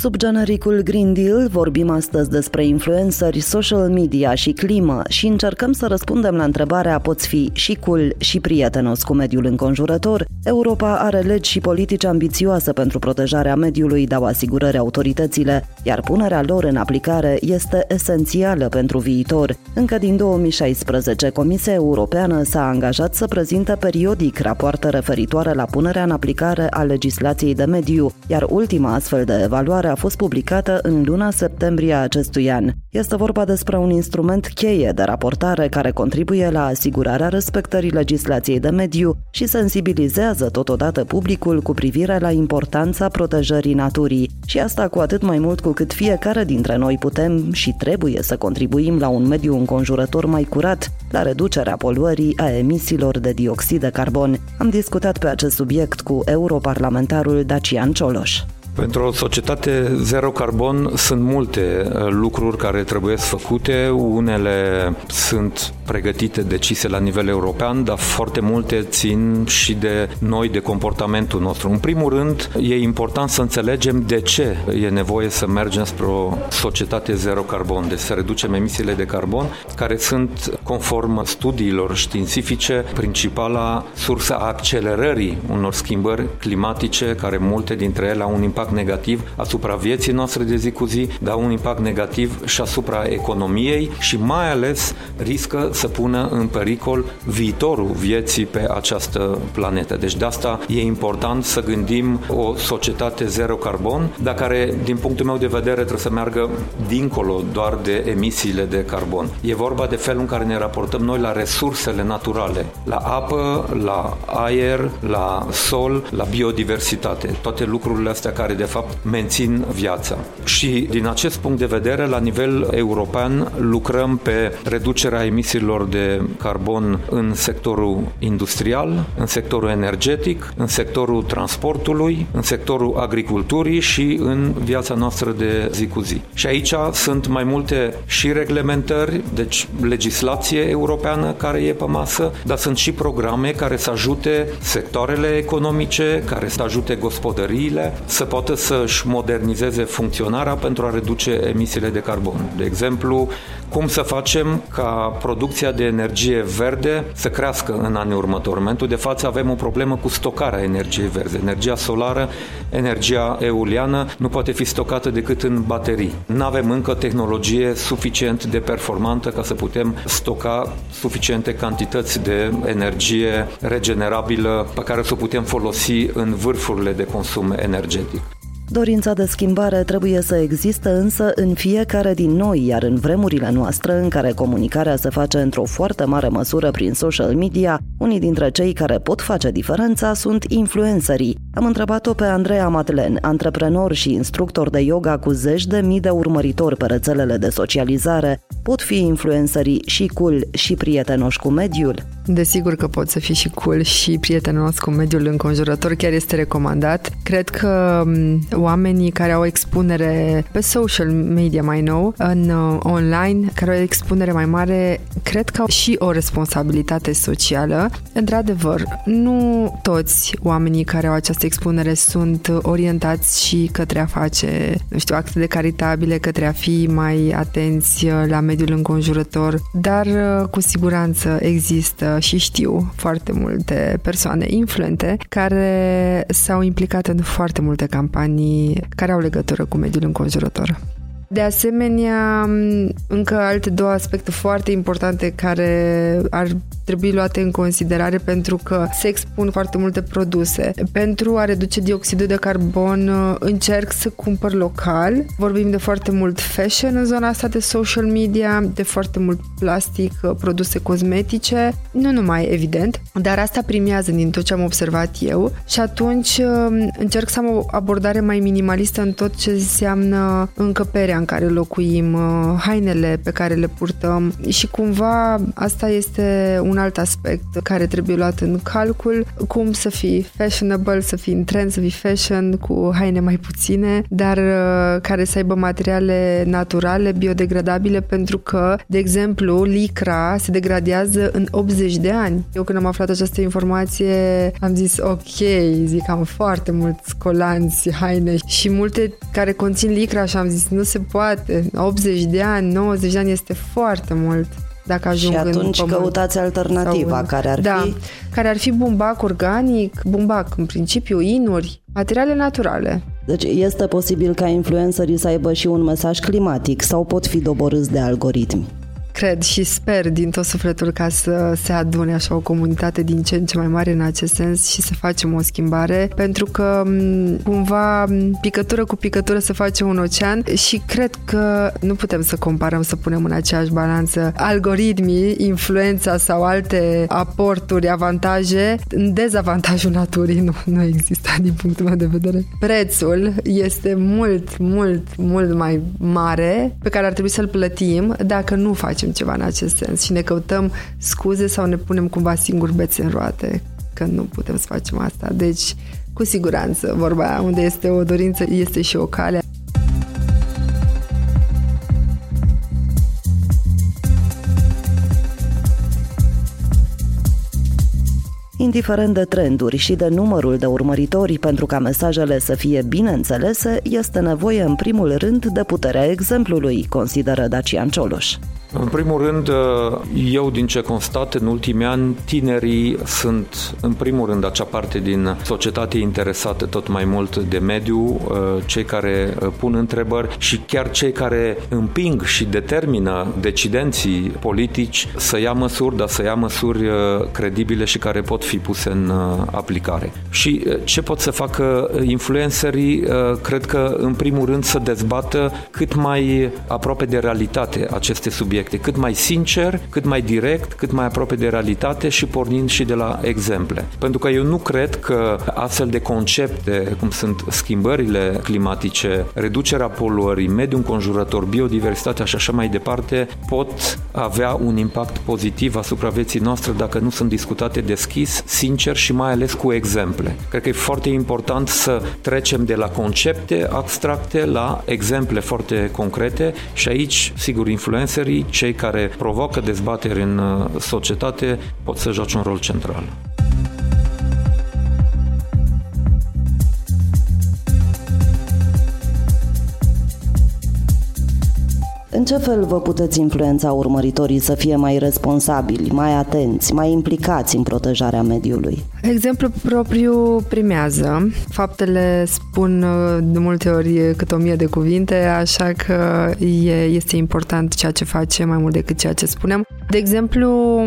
Sub genericul Green Deal vorbim astăzi despre influenceri, social media și climă și încercăm să răspundem la întrebarea poți fi și cool și prietenos cu mediul înconjurător. Europa are legi și politici ambițioase pentru protejarea mediului, dau asigurări autoritățile, iar punerea lor în aplicare este esențială pentru viitor. Încă din 2016, Comisia Europeană s-a angajat să prezinte periodic rapoarte referitoare la punerea în aplicare a legislației de mediu, iar ultima astfel de evaluare a fost publicată în luna septembrie a acestui an. Este vorba despre un instrument cheie de raportare care contribuie la asigurarea respectării legislației de mediu și sensibilizează totodată publicul cu privire la importanța protejării naturii. Și asta cu atât mai mult cu cât fiecare dintre noi putem și trebuie să contribuim la un mediu înconjurător mai curat, la reducerea poluării a emisiilor de dioxid de carbon. Am discutat pe acest subiect cu europarlamentarul Dacian Cioloș. Pentru o societate zero carbon sunt multe uh, lucruri care trebuie făcute. Unele sunt pregătite, decise la nivel european, dar foarte multe țin și de noi, de comportamentul nostru. În primul rând, e important să înțelegem de ce e nevoie să mergem spre o societate zero carbon, deci să reducem emisiile de carbon, care sunt, conform studiilor științifice, principala sursă a accelerării unor schimbări climatice, care multe dintre ele au un impact impact negativ asupra vieții noastre de zi cu zi, dar un impact negativ și asupra economiei și mai ales riscă să pună în pericol viitorul vieții pe această planetă. Deci de asta e important să gândim o societate zero carbon, dar care, din punctul meu de vedere, trebuie să meargă dincolo doar de emisiile de carbon. E vorba de felul în care ne raportăm noi la resursele naturale, la apă, la aer, la sol, la biodiversitate. Toate lucrurile astea care de fapt mențin viața. Și din acest punct de vedere, la nivel european, lucrăm pe reducerea emisiilor de carbon în sectorul industrial, în sectorul energetic, în sectorul transportului, în sectorul agriculturii și în viața noastră de zi cu zi. Și aici sunt mai multe și reglementări, deci legislație europeană care e pe masă, dar sunt și programe care să ajute sectoarele economice, care să ajute gospodăriile să poată poată să-și modernizeze funcționarea pentru a reduce emisiile de carbon. De exemplu, cum să facem ca producția de energie verde să crească în anii următori. În momentul de față avem o problemă cu stocarea energiei verde. Energia solară, energia eoliană nu poate fi stocată decât în baterii. Nu avem încă tehnologie suficient de performantă ca să putem stoca suficiente cantități de energie regenerabilă pe care să o putem folosi în vârfurile de consum energetic. Dorința de schimbare trebuie să existe însă în fiecare din noi, iar în vremurile noastre în care comunicarea se face într-o foarte mare măsură prin social media, unii dintre cei care pot face diferența sunt influencerii. Am întrebat-o pe Andreea Matlen, antreprenor și instructor de yoga cu zeci de mii de urmăritori pe rețelele de socializare. Pot fi influencerii și cool și prietenoși cu mediul? Desigur că pot să fii și cool și prietenos cu mediul înconjurător, chiar este recomandat. Cred că oamenii care au expunere pe social media mai nou, în uh, online, care au expunere mai mare, cred că au și o responsabilitate socială. Într-adevăr, nu toți oamenii care au această expunere sunt orientați și către a face, nu știu, acte de caritabile, către a fi mai atenți uh, la mediul înconjurător, dar uh, cu siguranță există și știu foarte multe persoane influente care s-au implicat în foarte multe campanii care au legătură cu mediul înconjurător. De asemenea, încă alte două aspecte foarte importante care ar trebui luate în considerare pentru că se expun foarte multe produse. Pentru a reduce dioxidul de carbon încerc să cumpăr local. Vorbim de foarte mult fashion în zona asta de social media, de foarte mult plastic, produse cosmetice, nu numai evident, dar asta primează din tot ce am observat eu și atunci încerc să am o abordare mai minimalistă în tot ce înseamnă încăperea în care locuim, uh, hainele pe care le purtăm și cumva asta este un alt aspect care trebuie luat în calcul, cum să fii fashionable, să fii în trend, să fii fashion cu haine mai puține, dar uh, care să aibă materiale naturale, biodegradabile, pentru că, de exemplu, licra se degradează în 80 de ani. Eu când am aflat această informație am zis ok, zic am foarte mulți colanți, haine și multe care conțin licra și am zis nu se poate, 80 de ani, 90 de ani este foarte mult dacă ajung Și atunci în pământ. căutați alternativa, în... care ar da, fi... care ar fi bumbac organic, bumbac în principiu, inuri, materiale naturale. Deci este posibil ca influencerii să aibă și un mesaj climatic sau pot fi doborâți de algoritmi cred și sper din tot sufletul ca să se adune așa o comunitate din ce în ce mai mare în acest sens și să facem o schimbare, pentru că cumva picătură cu picătură să face un ocean și cred că nu putem să comparăm, să punem în aceeași balanță algoritmii, influența sau alte aporturi, avantaje în dezavantajul naturii. Nu, nu există din punctul meu de vedere. Prețul este mult, mult, mult mai mare pe care ar trebui să-l plătim dacă nu facem facem ceva în acest sens și ne căutăm scuze sau ne punem cumva singuri bețe în roate că nu putem să facem asta. Deci, cu siguranță, vorba aia, unde este o dorință, este și o cale. Indiferent de trenduri și de numărul de urmăritori pentru ca mesajele să fie bine înțelese, este nevoie în primul rând de puterea exemplului, consideră Dacian Cioloș. În primul rând, eu din ce constat în ultimii ani, tinerii sunt în primul rând acea parte din societate interesată tot mai mult de mediu, cei care pun întrebări și chiar cei care împing și determină decidenții politici să ia măsuri, dar să ia măsuri credibile și care pot fi puse în aplicare. Și ce pot să facă influencerii? Cred că în primul rând să dezbată cât mai aproape de realitate aceste subiecte subiecte, cât mai sincer, cât mai direct, cât mai aproape de realitate și pornind și de la exemple. Pentru că eu nu cred că astfel de concepte, cum sunt schimbările climatice, reducerea poluării, mediul înconjurător, biodiversitatea și așa mai departe, pot avea un impact pozitiv asupra vieții noastre dacă nu sunt discutate deschis, sincer și mai ales cu exemple. Cred că e foarte important să trecem de la concepte abstracte la exemple foarte concrete și aici, sigur, influencerii cei care provoacă dezbateri în uh, societate pot să joace un rol central. În ce fel vă puteți influența urmăritorii să fie mai responsabili, mai atenți, mai implicați în protejarea mediului? Exemplu propriu primează. Faptele spun uh, de multe ori cât o mie de cuvinte, așa că e, este important ceea ce face mai mult decât ceea ce spunem. De exemplu,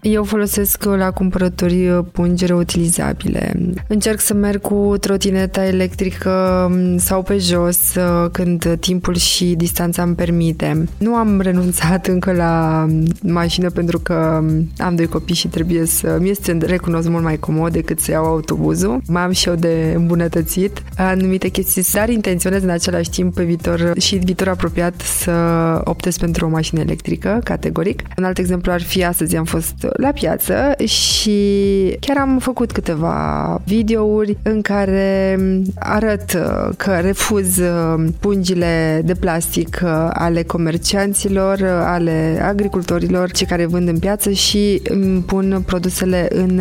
eu folosesc la cumpărături pungi reutilizabile. Încerc să merg cu trotineta electrică sau pe jos uh, când timpul și distanța îmi permite. Nu am renunțat încă la mașină pentru că am doi copii și trebuie să mi este recunosc mult mai comod decât să iau autobuzul. Mai am și eu de îmbunătățit anumite chestii, dar intenționez în același timp pe viitor și viitor apropiat să optez pentru o mașină electrică, categoric. Un alt exemplu ar fi astăzi am fost la piață și chiar am făcut câteva videouri în care arăt că refuz pungile de plastic ale comercianților, ale agricultorilor, cei care vând în piață și îmi pun produsele în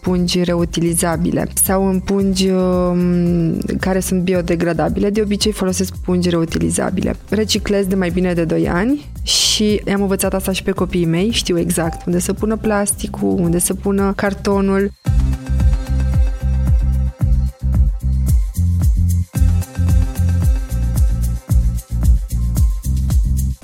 pungi reutilizabile sau în pungi um, care sunt biodegradabile. De obicei folosesc pungi reutilizabile. Reciclez de mai bine de 2 ani și am învățat asta și pe copiii mei, știu exact unde să pună plasticul, unde să pună cartonul.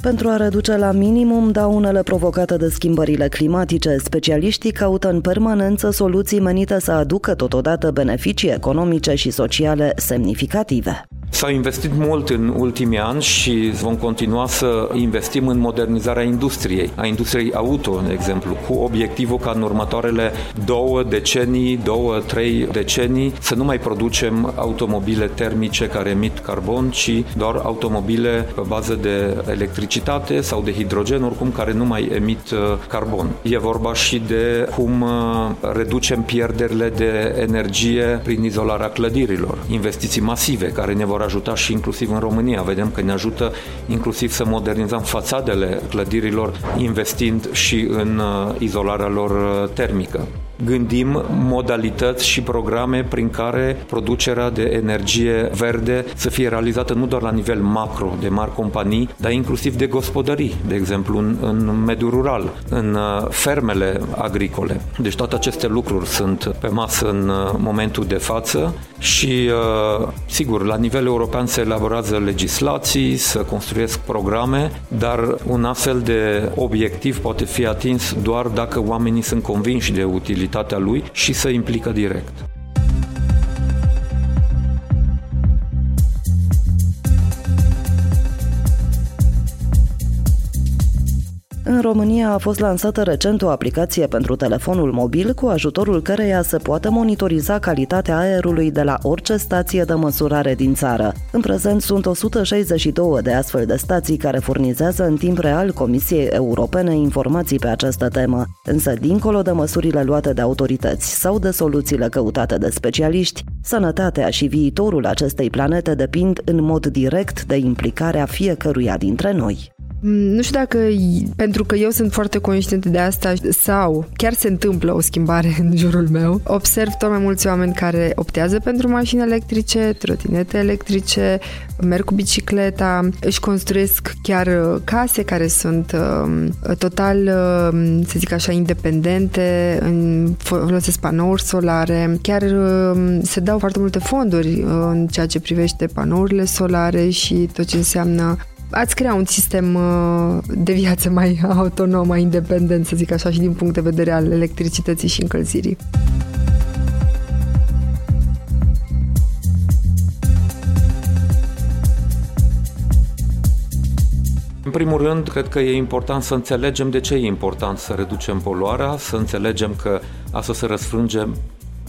Pentru a reduce la minimum daunele provocate de schimbările climatice, specialiștii caută în permanență soluții menite să aducă totodată beneficii economice și sociale semnificative. S-a investit mult în ultimii ani și vom continua să investim în modernizarea industriei, a industriei auto, de exemplu, cu obiectivul ca în următoarele două decenii, două, trei decenii, să nu mai producem automobile termice care emit carbon, ci doar automobile pe bază de electricitate sau de hidrogen, oricum care nu mai emit uh, carbon. E vorba și de cum uh, reducem pierderile de energie prin izolarea clădirilor. Investiții masive care ne vor ajuta și inclusiv în România. Vedem că ne ajută inclusiv să modernizăm fațadele clădirilor, investind și în uh, izolarea lor uh, termică gândim modalități și programe prin care producerea de energie verde să fie realizată nu doar la nivel macro de mari companii, dar inclusiv de gospodării, de exemplu în, în mediul rural, în uh, fermele agricole. Deci toate aceste lucruri sunt pe masă în uh, momentul de față și uh, sigur, la nivel european se elaborează legislații, să construiesc programe, dar un astfel de obiectiv poate fi atins doar dacă oamenii sunt convinși de utilitate activitatea lui și să implică direct. România a fost lansată recent o aplicație pentru telefonul mobil cu ajutorul căreia se poate monitoriza calitatea aerului de la orice stație de măsurare din țară. În prezent sunt 162 de astfel de stații care furnizează în timp real Comisiei Europene informații pe această temă. Însă, dincolo de măsurile luate de autorități sau de soluțiile căutate de specialiști, sănătatea și viitorul acestei planete depind în mod direct de implicarea fiecăruia dintre noi. Mm, nu știu dacă, pentru că eu sunt foarte conștient de asta sau chiar se întâmplă o schimbare în jurul meu, observ tot mai mulți oameni care optează pentru mașini electrice, trotinete electrice, merg cu bicicleta, își construiesc chiar uh, case care sunt uh, total, uh, să zic așa, independente, folosesc panouri solare, chiar uh, se dau foarte multe fonduri uh, în ceea ce privește panourile solare și tot ce înseamnă ați crea un sistem uh, de viață mai autonom, mai independent, să zic așa, și din punct de vedere al electricității și încălzirii. În primul rând, cred că e important să înțelegem de ce e important să reducem poluarea, să înțelegem că asta se răsfrânge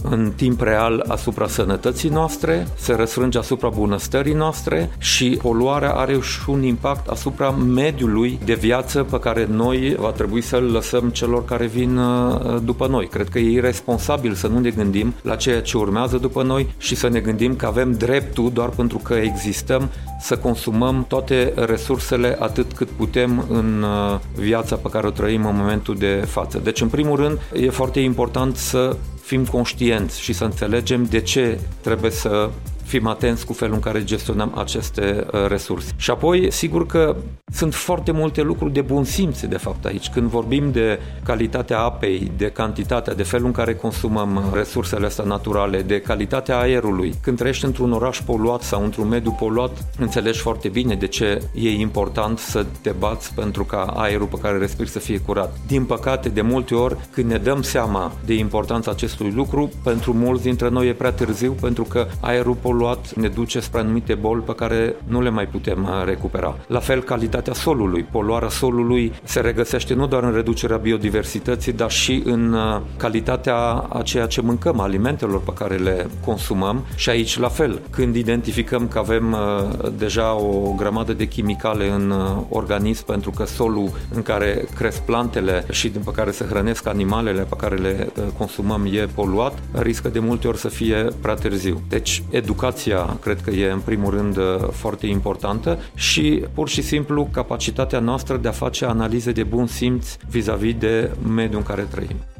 în timp real asupra sănătății noastre, se răsfrânge asupra bunăstării noastre și poluarea are și un impact asupra mediului de viață pe care noi va trebui să-l lăsăm celor care vin uh, după noi. Cred că e irresponsabil să nu ne gândim la ceea ce urmează după noi și să ne gândim că avem dreptul doar pentru că existăm să consumăm toate resursele atât cât putem în uh, viața pe care o trăim în momentul de față. Deci, în primul rând, e foarte important să fim conștienți și să înțelegem de ce trebuie să fim atenți cu felul în care gestionăm aceste uh, resurse. Și apoi, sigur că sunt foarte multe lucruri de bun simț, de fapt, aici. Când vorbim de calitatea apei, de cantitatea, de felul în care consumăm uh, resursele astea naturale, de calitatea aerului, când trăiești într-un oraș poluat sau într-un mediu poluat, înțelegi foarte bine de ce e important să te bați pentru ca aerul pe care respiri să fie curat. Din păcate, de multe ori, când ne dăm seama de importanța acestui lucru, pentru mulți dintre noi e prea târziu, pentru că aerul poluat poluat ne duce spre anumite boli pe care nu le mai putem uh, recupera. La fel, calitatea solului. Poluarea solului se regăsește nu doar în reducerea biodiversității, dar și în uh, calitatea a ceea ce mâncăm, alimentelor pe care le consumăm și aici la fel. Când identificăm că avem uh, deja o grămadă de chimicale în organism pentru că solul în care cresc plantele și pe care se hrănesc animalele pe care le consumăm e poluat, riscă de multe ori să fie prea târziu. Deci, educația educația cred că e în primul rând uh, foarte importantă și pur și simplu capacitatea noastră de a face analize de bun simț vis-a-vis de mediul în care trăim.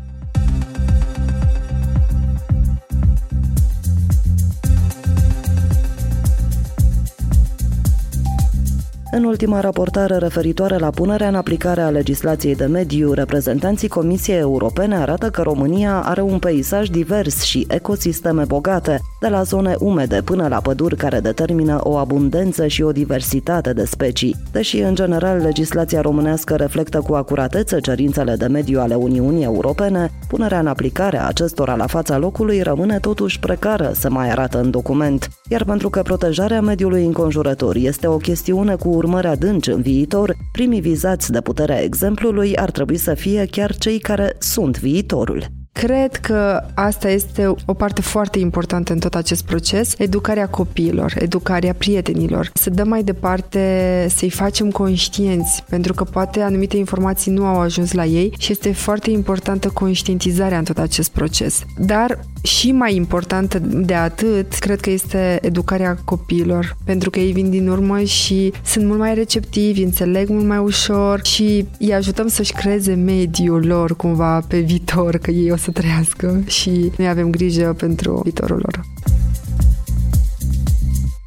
În ultima raportare referitoare la punerea în aplicare a legislației de mediu, reprezentanții Comisiei Europene arată că România are un peisaj divers și ecosisteme bogate, de la zone umede până la păduri care determină o abundență și o diversitate de specii. Deși, în general, legislația românească reflectă cu acuratețe cerințele de mediu ale Uniunii Europene, punerea în aplicare a acestora la fața locului rămâne totuși precară, se mai arată în document. Iar pentru că protejarea mediului înconjurător este o chestiune cu urmări adânci în viitor, primii vizați de puterea exemplului ar trebui să fie chiar cei care sunt viitorul. Cred că asta este o parte foarte importantă în tot acest proces, educarea copiilor, educarea prietenilor. Să dăm mai departe, să-i facem conștienți, pentru că poate anumite informații nu au ajuns la ei și este foarte importantă conștientizarea în tot acest proces. Dar și mai importantă de atât, cred că este educarea copiilor, pentru că ei vin din urmă și sunt mult mai receptivi, înțeleg mult mai ușor și îi ajutăm să-și creeze mediul lor cumva pe viitor, că ei o să trăiască și noi avem grijă pentru viitorul lor.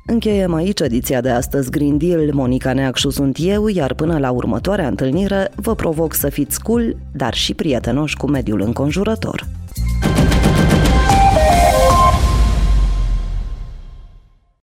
Încheiem aici ediția de astăzi Green Deal. Monica Neacșu sunt eu, iar până la următoarea întâlnire vă provoc să fiți cool, dar și prietenoși cu mediul înconjurător.